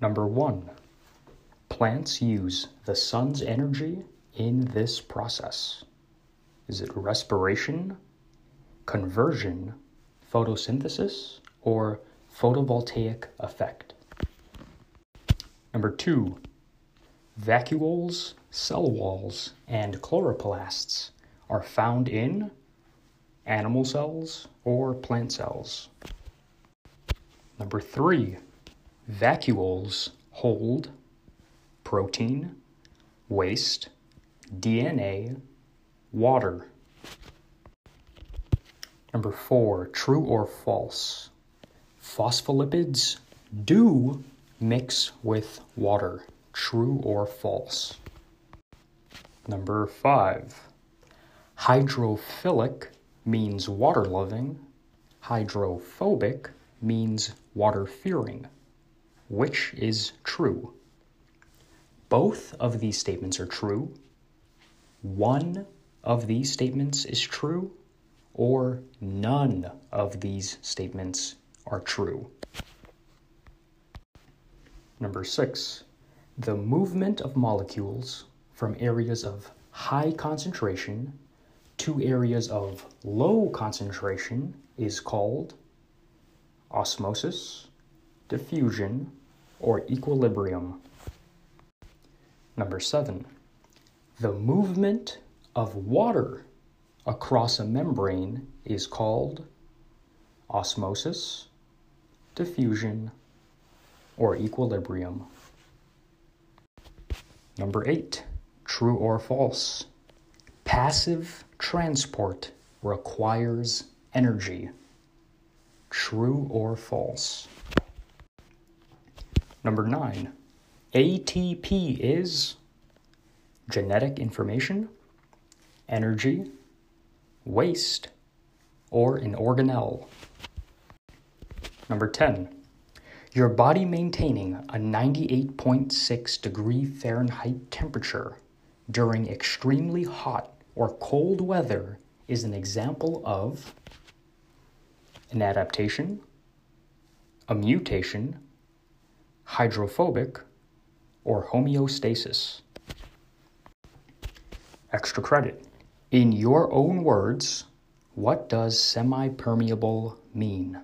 Number one, plants use the sun's energy in this process. Is it respiration, conversion, photosynthesis, or photovoltaic effect? Number two, vacuoles, cell walls, and chloroplasts are found in animal cells or plant cells. Number three, vacuoles hold protein, waste, DNA, water. Number four, true or false? Phospholipids do mix with water. True or false? Number five, hydrophilic means water loving, hydrophobic means water fearing. Which is true? Both of these statements are true. One of these statements is true, or none of these statements are true. Number six, the movement of molecules from areas of high concentration to areas of low concentration is called osmosis, diffusion, or equilibrium. Number seven, the movement of water across a membrane is called osmosis, diffusion, or equilibrium. Number eight, true or false. Passive transport requires energy. True or false? Number nine, ATP is genetic information, energy, waste, or an organelle. Number 10, your body maintaining a 98.6 degree Fahrenheit temperature during extremely hot or cold weather is an example of an adaptation, a mutation, hydrophobic, or homeostasis. Extra credit. In your own words, what does semi permeable mean?